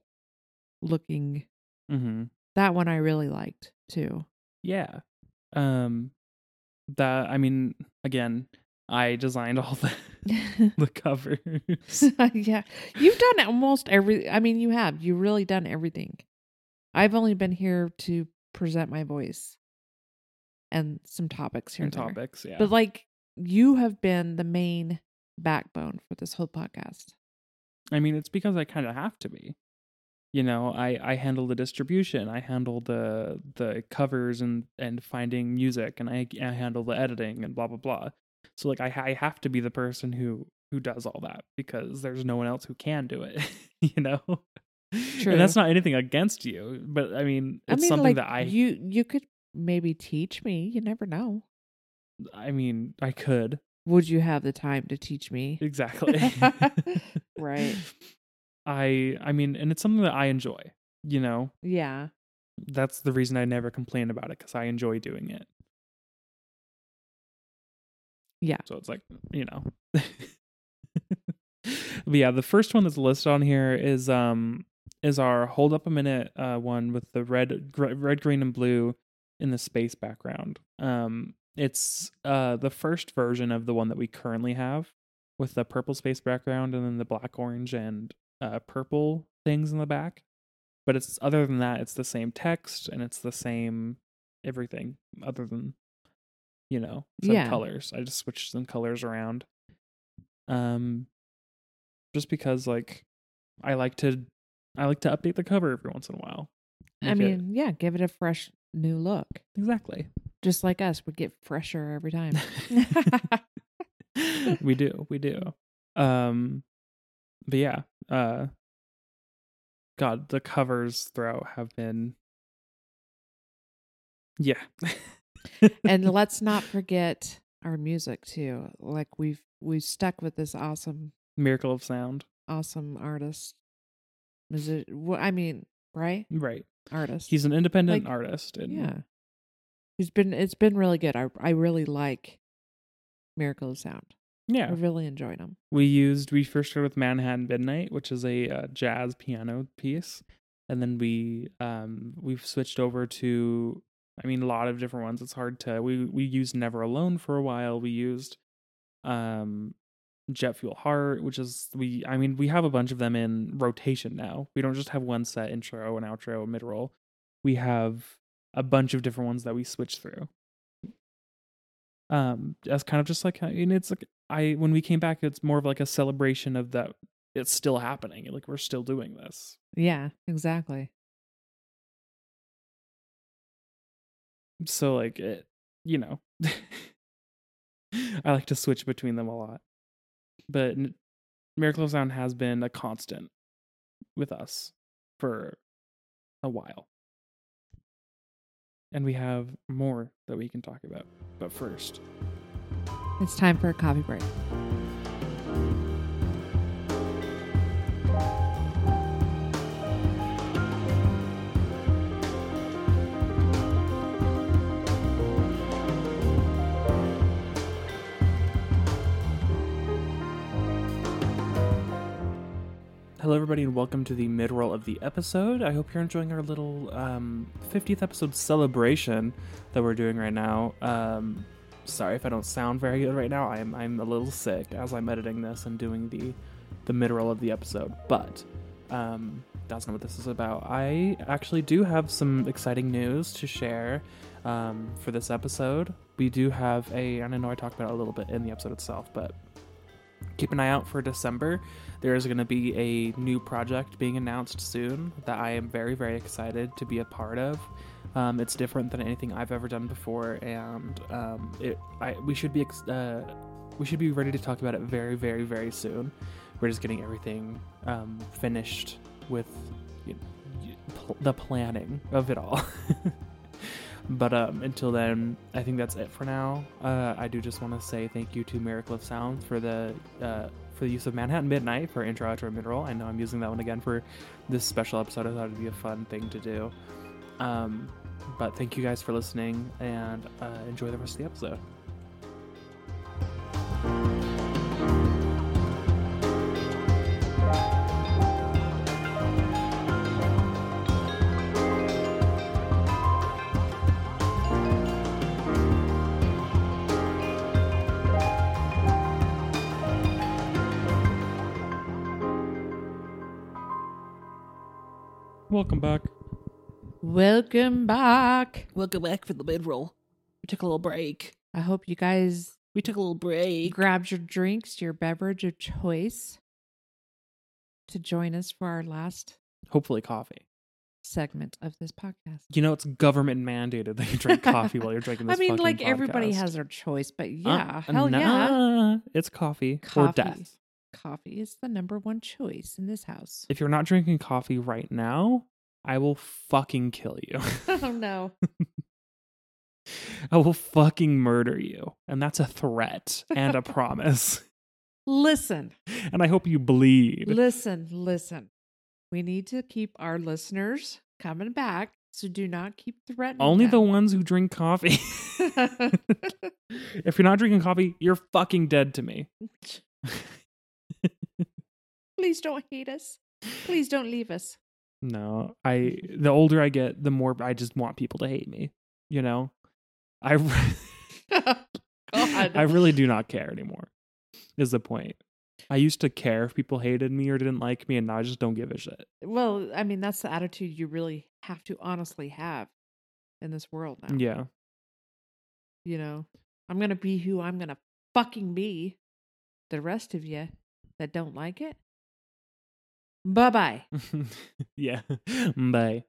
looking. mm-hmm. That one I really liked too. yeah um that i mean again i designed all the the covers yeah, you've done almost every. I mean, you have. You've really done everything. I've only been here to present my voice and some topics here and and there. topics yeah But like you have been the main backbone for this whole podcast. i mean it's because i kind of have to be you know i i handle the distribution i handle the the covers and and finding music and i, I handle the editing and blah blah blah so like I, I have to be the person who who does all that because there's no one else who can do it you know True. and that's not anything against you but i mean it's I mean, something like that i you you could maybe teach me. You never know. i mean i could Would you have the time to teach me? exactly Right. i i mean and it's something that i enjoy you know Yeah. that's the reason I never complain about it because I enjoy doing it. Yeah. So it's like, you know. but yeah, the first one that's listed on here is um is our hold up a minute uh one with the red gr- red green and blue in the space background. Um it's uh the first version of the one that we currently have with the purple space background and then the black orange and uh purple things in the back. but it's other than that, it's the same text and it's the same everything other than you know some Yeah. colors. I just switched some colors around. Um, just because like I like to I like to update the cover every once in a while. I Make it- mean, yeah, give it a fresh new look. exactly. Just like us, we get fresher every time. we do, we do. Um, but yeah, uh, God, the covers throughout have been, yeah, and let's not forget our music too. Like we've we've stuck with this awesome miracle of sound, awesome artist. Music, I mean, right? right? Artist. He's an independent Like, artist, and yeah. He's been it's been really good. I I really like Miracle of Sound. Yeah. I really enjoyed them. We used we first started with Manhattan Midnight, which is a uh, jazz piano piece, and then we um we've switched over to I mean a lot of different ones. It's hard to we we used Never Alone for a while. We used um Jet Fuel Heart, which is we I mean we have a bunch of them in rotation now. We don't just have one set intro and outro mid roll. We have a bunch of different ones that we switch through. Um, as kind of just like and it's like I when we came back, it's more of like a celebration of that it's still happening. Like we're still doing this. Yeah, exactly. So like it, you know, I like to switch between them a lot. But Miracle of Sound has been a constant with us for a while. And we have more that we can talk about. But first, It's time for a coffee break. Hello, everybody, and welcome to the mid roll of the episode. I hope you're enjoying our little um, 50th episode celebration that we're doing right now. Um, sorry if I don't sound very good right now. I'm I'm a little sick as I'm editing this and doing the the mid roll of the episode, but um, that's not what this is about. I actually do have some exciting news to share um, for this episode. We do have a, and I know I talked about it a little bit in the episode itself, but keep an eye out for December. There is going to be a new project being announced soon that I am very, very excited to be a part of. Um, it's different than anything I've ever done before, and um, it I, we should be ex- uh, we should be ready to talk about it very, very, very soon. We're just getting everything um, finished with you you- pl- the planning of it all. But um, until then, I think that's it for now. Uh, I do just want to say thank you to Miracle of Sound for the uh, for the use of Manhattan Midnight for intro, outro, mid roll. I know I'm using that one again for this special episode. I thought it'd be a fun thing to do. Um, but thank you guys for listening and uh, enjoy the rest of the episode. Welcome back. Welcome back. Welcome back for the mid roll. We took a little break. I hope you guys We took a little break. grabbed your drinks, your beverage of choice to join us for our last Hopefully, coffee. segment of this podcast. You know, it's government mandated that you drink coffee while you're drinking I this. mean, fucking like everybody podcast. has their choice, but Uh, yeah, hell yeah. nah, It's coffee, or Coffee. death. Coffee is the number one choice in this house. If you're not drinking coffee right now, I will fucking kill you. oh no. I will fucking murder you. And that's a threat and a promise. Listen, And I hope you bleed. listen, listen. We need to keep our listeners coming back, so do not keep threatening. Only the ones who drink coffee. if you're not drinking coffee, you're fucking dead to me. Please don't hate us. Please don't leave us. No, I the older I get, the more I just want people to hate me. You know, I oh, God. I really do not care anymore. Is the point? I used to care if people hated me or didn't like me, and now I just don't give a shit. Well, I mean, that's the attitude you really have to honestly have in this world now. Yeah. You know, I'm going to be who I'm going to fucking be. The rest of you that don't like it, bye bye. yeah. Bye.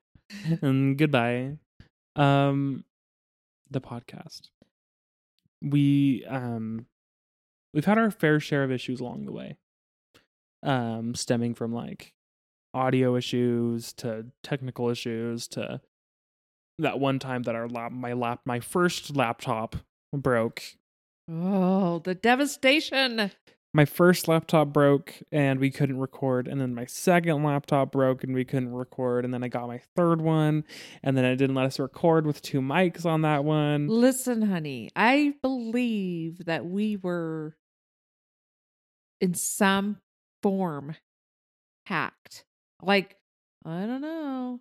And goodbye. Um the podcast. We um we've had our fair share of issues along the way. Um stemming from like audio issues to technical issues to that one time that our lap my lap my first laptop broke Oh, the devastation. My first laptop broke and we couldn't record and then my second laptop broke and we couldn't record and then i got my third one and then it didn't let us record with two mics on that one Listen, honey, I believe that we were in some form hacked. Like, I don't know.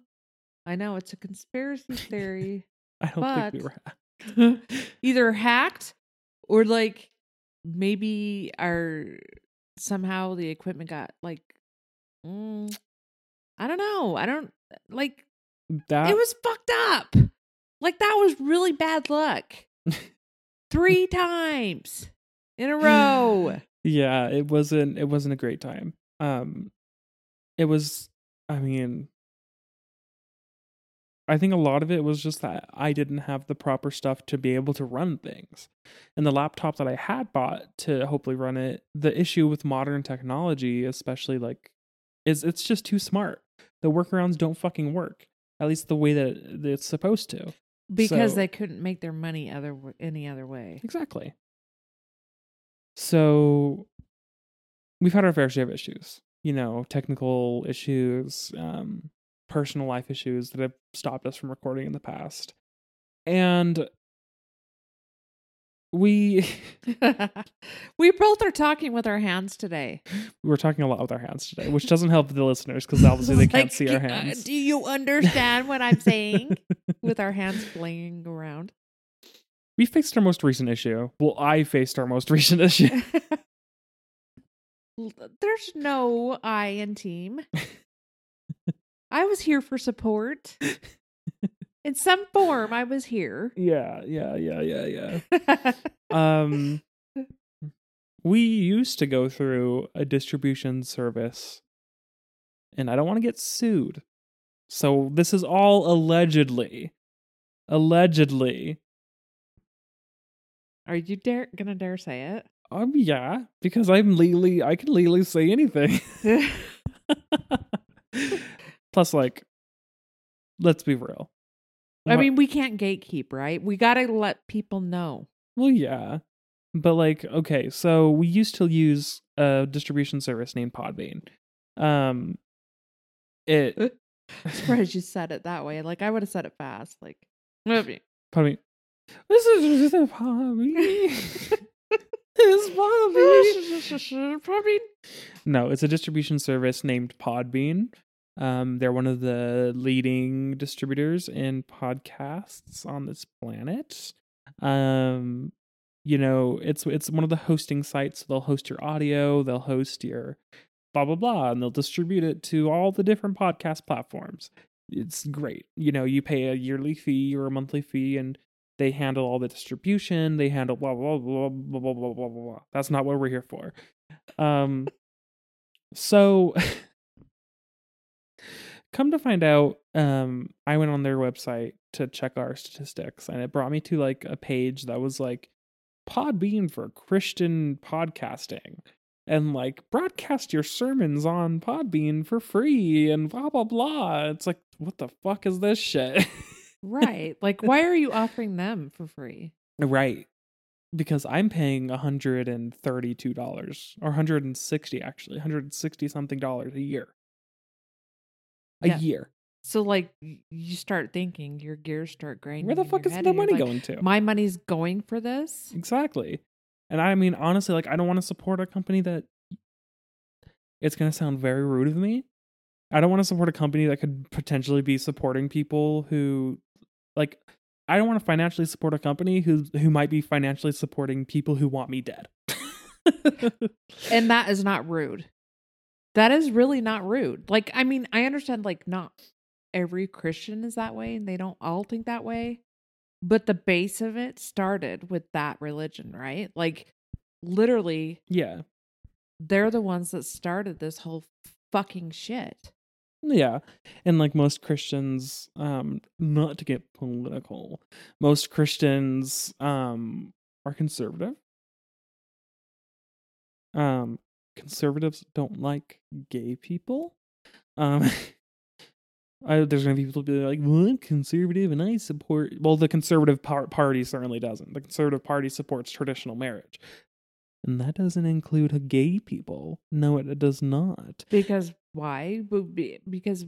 I know it's a conspiracy theory. i don't think we were Either hacked or like maybe our somehow the equipment got like mm, I don't know. I don't like that it was fucked up. Like that was really bad luck. Three times in a row. yeah it wasn't it wasn't a great time um it was i mean i think a lot of it was just that i didn't have the proper stuff to be able to run things and the laptop that i had bought to hopefully run it the issue with modern technology especially like is it's just too smart the workarounds don't fucking work at least the way that it's supposed to Because So- they couldn't make their money other any other way. Exactly. So we've had our fair share of issues, you know, technical issues, um, personal life issues that have stopped us from recording in the past. And we we both are talking with our hands today. we're talking a lot with our hands today, which doesn't help the listeners because obviously they can't Like, see our uh, hands. do you understand what I'm saying? with our hands flinging around. we faced our most recent issue. Well, I faced our most recent issue. There's no I in team. I was here for support. In some form, I was here. yeah, yeah, yeah, yeah, yeah. um we used to go through a distribution service and i don't want to get sued so this is all allegedly allegedly Are you dare gonna dare say it? um yeah because i'm legally i can legally say anything? plus like let's be real I mean, we can't gatekeep, right? We gotta let people know. Well, yeah. But like, okay, so we used to use a distribution service named Podbean. Um it I'm surprised you said it that way. Like I would have said it fast. Like, maybe. Podbean. This is just a Podbean. This Podbean. No, it's a distribution service named Podbean. Um, they're one of the leading distributors in podcasts on this planet. Um, you know, it's it's one of the hosting sites. They'll host your audio, they'll host your blah blah blah, and they'll distribute it to all the different podcast platforms. It's great. You know, you pay a yearly fee or a monthly fee, and they handle all the distribution. They handle blah blah blah blah blah blah blah blah blah. That's not what we're here for. Um, so come to find out, um, I went on their website to check our statistics, and it brought me to like a page that was like Podbean for Christian podcasting. And like broadcast your sermons on Podbean for free and blah blah blah. It's like, what the fuck is this shit? Right. Like, why are you offering them for free? Right. Because I'm paying $132 or 160 actually, 160 something dollars a year. A Yeah. year. So, like, you start thinking, your gears start grinding. Where the fuck is the money like, going to? My money's going for this. Exactly. And I mean, honestly, like, I don't want to support a company that it's going to sound very rude of me. I don't want to support a company that could potentially be supporting people who, like, I don't want to financially support a company who who might be financially supporting people who want me dead. and that is not rude. That is really not rude. Like, I mean, I understand, like, not every Christian is that way and they don't all think that way. But the base of it started with that religion, right? Like, literally, yeah. they're the ones that started this whole fucking shit. Yeah. And like most Christians, um, not to get political, most Christians um are conservative. Um conservatives don't like gay people. Um I, there's gonna be people be like, "Well, I'm conservative and I support." Well, the conservative par- party certainly doesn't. The conservative party supports traditional marriage, and that doesn't include gay people. No, it does not. Because why? Because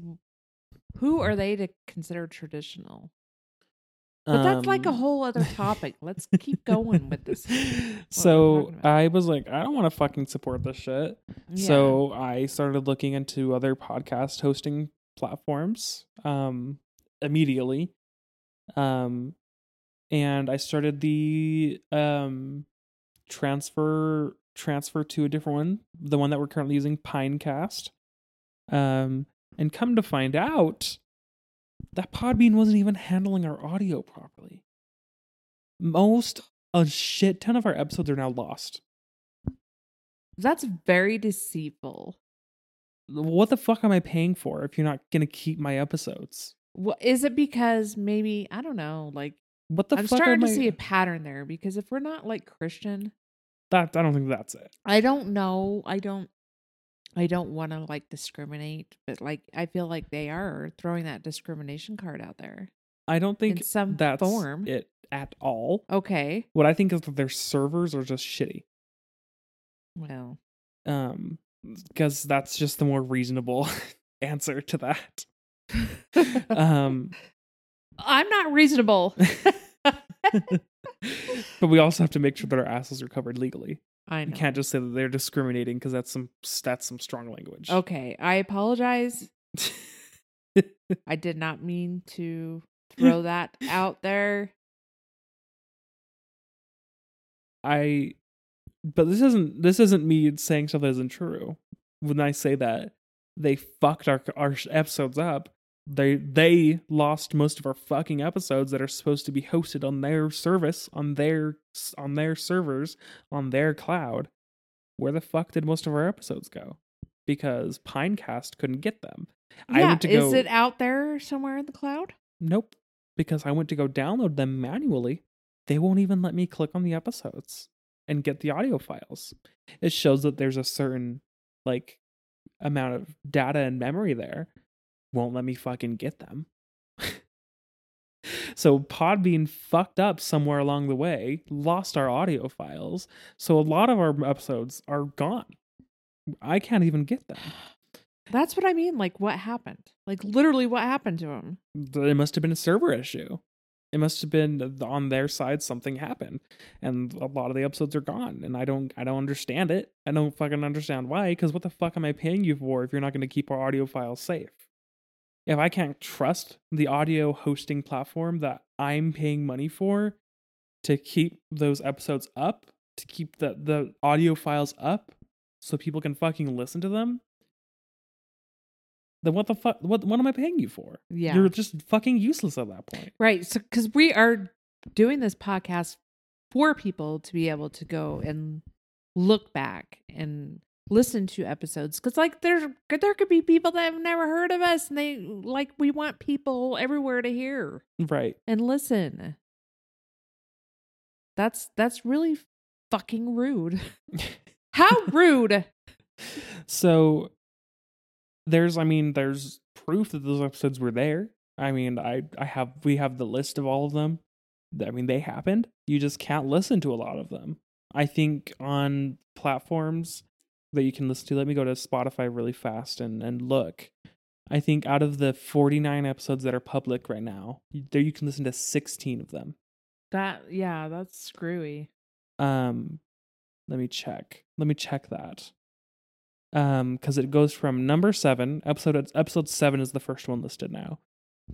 who are they to consider traditional? But that's like a Um, whole other topic. Let's keep going with this. so. I was like, I don't want to fucking support this shit. Yeah. So I started looking into other podcast hosting platforms um immediately. Um and I started the um transfer transfer to a different one, the one that we're currently using, Pinecast. Um and come to find out that Podbean wasn't even handling our audio properly. Most a shit ton of our episodes are now lost. that's very deceitful. What the fuck am I paying for if you're not gonna keep my episodes? Well, is it because maybe I don't know? Like What the I'm starting to I- see a pattern there because if we're not like Christian, that I don't think that's it. I don't know. I don't. I don't want to like discriminate, but like I feel like they are throwing that discrimination card out there. I don't think in some that's form. it at all. Okay, What I think is that their servers are just shitty. well, Um, because that's just the more reasonable answer to that. Um, I'm not reasonable. but we also have to make sure that our assholes are covered legally. I You can't just say that they're discriminating because that's some that's some strong language. Okay, I apologize. I did not mean to throw that out there. I but this isn't this isn't me saying stuff that isn't true. When I say that they fucked our our episodes up, they they lost most of our fucking episodes that are supposed to be hosted on their service, on their on their servers, on their cloud. Where the fuck did most of our episodes go? Because Pinecast couldn't get them. I yeah, went to is go it out there somewhere in the cloud? Nope. Because I went to go download them manually. They won't even let me click on the episodes and get the audio files. It shows that there's a certain like amount of data and memory there. Won't let me fucking get them. so Podbean fucked up somewhere along the way, lost our audio files. So a lot of our episodes are gone. I can't even get them. That's what I mean. Like, what happened? Like, literally, what happened to him? th- it must have been a server issue. It must have been on their side something happened, and a lot of the episodes are gone. And I don't, I don't understand it. I don't fucking understand why. Because what the fuck am I paying you for if you're not going to keep our audio files safe? If I can't trust the audio hosting platform that I'm paying money for to keep those episodes up, to keep the the audio files up, so people can fucking listen to them, then what the fuck? What what am I paying you for? Yeah. You're just fucking useless at that point. Right. So, because we are doing this podcast for people to be able to go and look back and listen to episodes. Because, like, there there could be people that have never heard of us, and they like we want people everywhere to hear Right. and listen. That's that's really fucking rude. How rude! So there's I mean there's proof that those episodes were there. I mean I I have we have the list of all of them. I mean they happened. You just can't listen to a lot of them. I think on platforms that you can listen to, let me go to Spotify really fast and and look. I think out of the 49 episodes that are public right now, there you can listen to 16 of them. That yeah, that's screwy. Um, let me check. Let me check that. Um, because it goes from number seven episode. Episode seven is the first one listed now,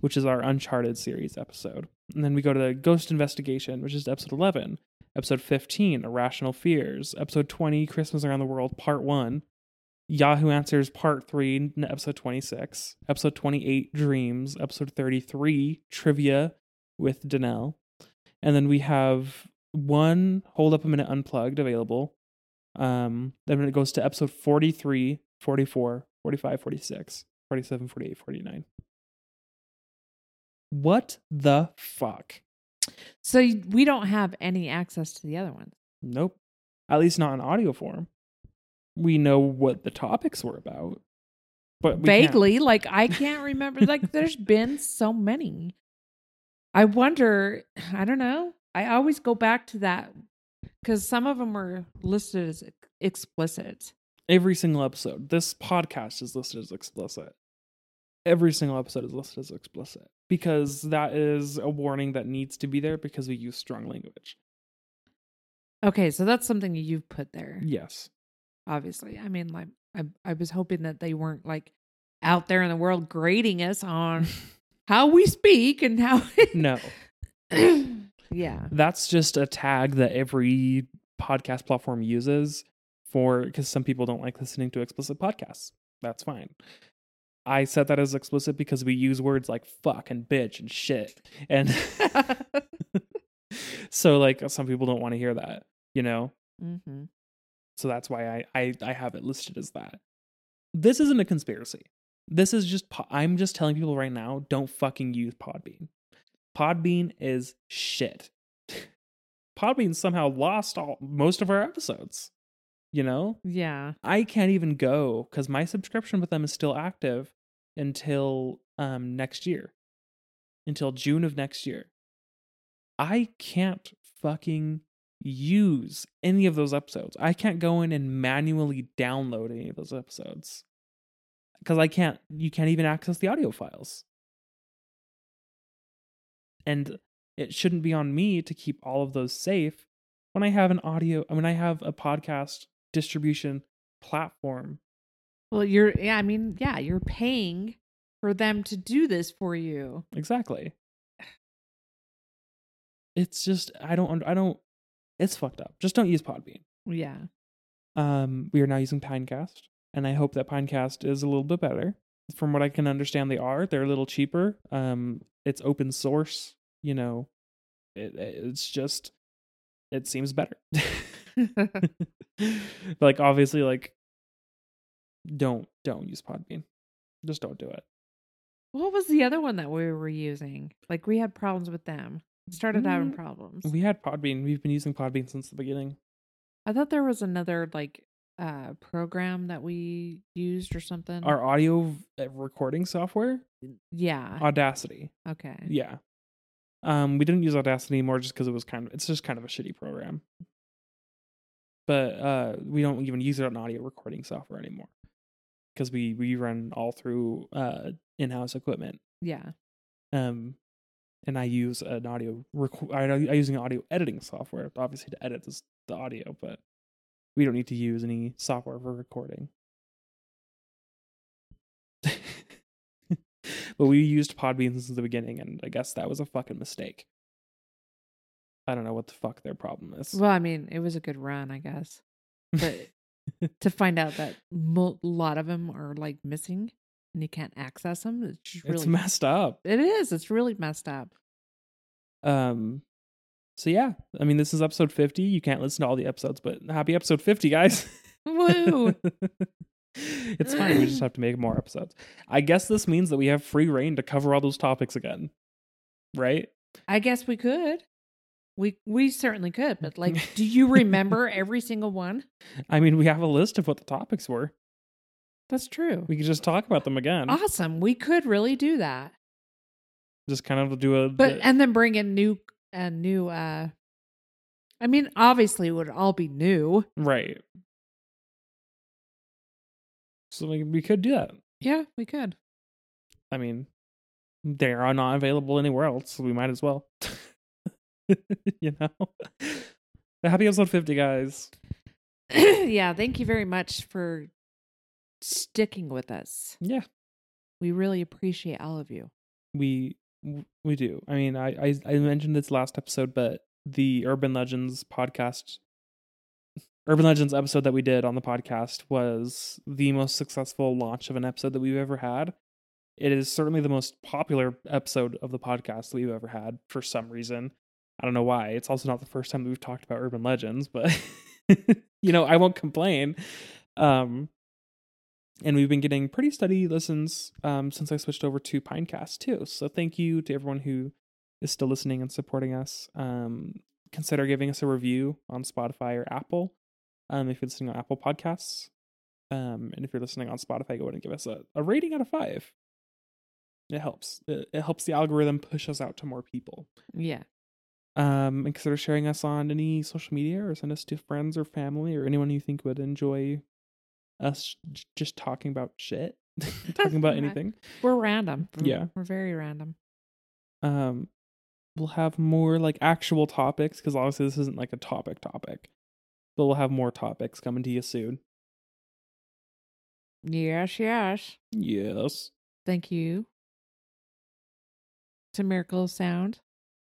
which is our Uncharted series episode, and then we go to the Ghost Investigation, which is episode eleven. Episode 15, Irrational Fears. Episode 20, Christmas Around the World, Part 1. Yahoo Answers, Part 3, n- Episode 26. Episode 28, Dreams. Episode 33, Trivia with Danelle. And then we have one Hold Up a Minute Unplugged available. Um, then it goes to episode 43, 44, 45, 46, 47, 48, 49. What the fuck? So we don't have any access to the other ones. Nope. At least not in audio form. We know what the topics were about. But we can't- Vaguely, like I can't remember. like there's been so many. I wonder. I don't know. I always go back to that because some of them were listed as explicit. every single episode. This podcast is listed as explicit. Every single episode is listed as explicit because that is a warning that needs to be there because we use strong language. Okay, so that's something you've put there. Yes. Obviously, I mean, like I, I was hoping that they weren't like out there in the world grading us on how we speak and how. No. yeah. That's just a tag that every podcast platform uses for because some people don't like listening to explicit podcasts. That's fine. I set that as explicit because we use words like fuck and bitch and shit. And so like some people don't want to hear that, you know? Mm-hmm. So that's why I, I I have it listed as that. This isn't a conspiracy. This is just po- I'm just telling people right now, don't fucking use Podbean. Podbean is shit. Podbean somehow lost all most of our episodes. You know? Yeah. I can't even go cuz my subscription with them is still active until um next year. Until June of next year. I can't fucking use any of those episodes. I can't go in and manually download any of those episodes. Cuz I can't you can't even access the audio files. And it shouldn't be on me to keep all of those safe when I have an audio when I have a podcast distribution platform. Well, you're. Yeah. I mean, yeah. You're paying for them to do this for you. Exactly. It's just I don't I don't it's fucked up. Just don't use Podbean. Yeah. Um we are now using Pinecast and I hope that Pinecast is a little bit better. From what I can understand they are. They're a little cheaper. Um it's open source, you know. It, it's just it seems better. like obviously like don't don't use Podbean. Just don't do it. What was the other one that we were using? Like we had problems with them. Started having Mm, problems. We had Podbean. We've been using Podbean since the beginning. I thought there was another like uh program that we used or something. Our audio v- recording software, yeah. Audacity. okay. Yeah. Um, we didn't use Audacity anymore just because it was kind of it's just kind of a shitty program. But uh, we don't even use it on audio recording software anymore because we we run all through uh in-house equipment. Yeah. Um, and I use an audio rec- I, I use an audio editing software obviously to edit this, the audio, but we don't need to use any software for recording. But we used Podbean since the beginning, and I guess that was a fucking mistake. I don't know what the fuck their problem is. Well, I mean, it was a good run, I guess. But to find out that a lot of them are like missing and you can't access them, it's just really it's messed up. It is. It's really messed up. Um, so yeah, I mean, this is episode fifty. You can't listen to all the episodes, but happy episode fifty, guys! Woo! it's fine. We just have to make more episodes. I guess this means that we have free reign to cover all those topics again, right? I guess we could. We we certainly could, but like, do you remember every single one? I mean, we have a list of what the topics were. That's true. We could just talk about them again. Awesome. We could really do that. Just kind of do a. But and then bring in new a new uh I mean, obviously it would all be new. right. So we, we could do that. Yeah, we could. I mean, they are not available anywhere else, so we might as well. you know? Happy episode 50, guys. yeah, thank you very much for sticking with us. Yeah, We really appreciate all of you. we we do. I mean, I, I I mentioned this last episode, but the Urban Legends podcast, Urban Legends episode that we did on the podcast was the most successful launch of an episode that we've ever had. It is certainly the most popular episode of the podcast that we've ever had for some reason. I don't know why. It's also not the first time that we've talked about urban legends, but you know, I won't complain. Um and we've been getting pretty steady listens um since I switched over to Pinecast too. So thank you to everyone who is still listening and supporting us. Um consider giving us a review on Spotify or Apple. Um if you're listening on Apple Podcasts. Um and if you're listening on Spotify, go ahead and give us a, a rating out of five. It helps. It, it helps the algorithm push us out to more people Yeah. um and consider sharing us on any social media or send us to friends or family or anyone you think would enjoy us j- just talking about shit talking about anything We're random. We're- Yeah. We're very random. um we'll have more like actual topics because obviously this isn't like a topic topic but we'll have more topics coming to you soon Yes, yes. yes Thank you to Miracle of Sound.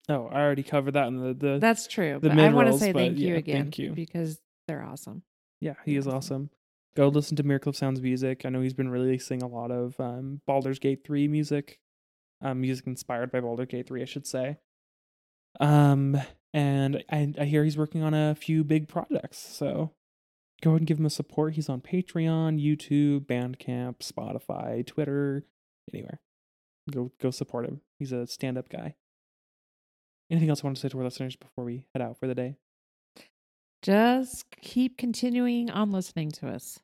oh i already covered that in the, the That's true. the but I want to say thank you yeah, again thank you. because they're awesome. Yeah, he is Awesome. awesome. Go listen to Miracle of Sounds music. I know he's been releasing a lot of um, Baldur's Gate 3 music, um, music inspired by Baldur's Gate 3, I should say. Um, and I, I hear he's working on a few big projects. So go ahead and give him a support. He's on Patreon, YouTube, Bandcamp, Spotify, Twitter, anywhere. Go go support him. He's a stand up guy. Anything else I want to say to our listeners before we head out for the day? Just keep continuing on listening to us.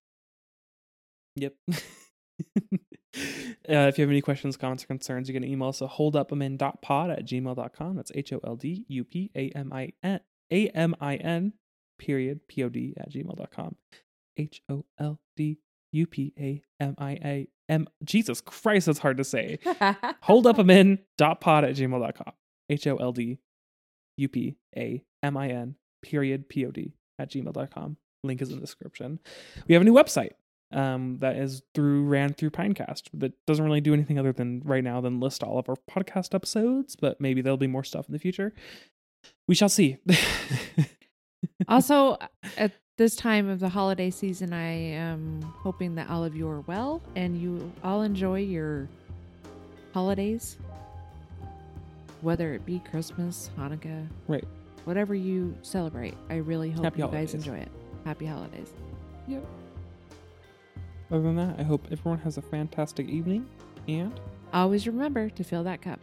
Yep. uh, if you have any questions, comments, or concerns, you can email us at holdupamin.pod at gmail.com. That's H O L D U P A M I N A M I N period P O D at gmail.com. H O L D U P A M I A M. Jesus Christ, that's hard to say. holdupamin.pod at gmail.com. H O L D U P A M I N period P O D at gmail.com. Link is in the description. We have a new website um, that is through ran through Pinecast that doesn't really do anything other than right now than list all of our podcast episodes, but maybe there'll be more stuff in the future. We shall see. also, at this time of the holiday season, I am hoping that all of you are well and you all enjoy your holidays, whether it be Christmas, Hanukkah, Right. whatever you celebrate. I really hope Happy you guys enjoy it. Happy holidays. Other than that, I hope everyone has a fantastic evening and Always remember to fill that cup.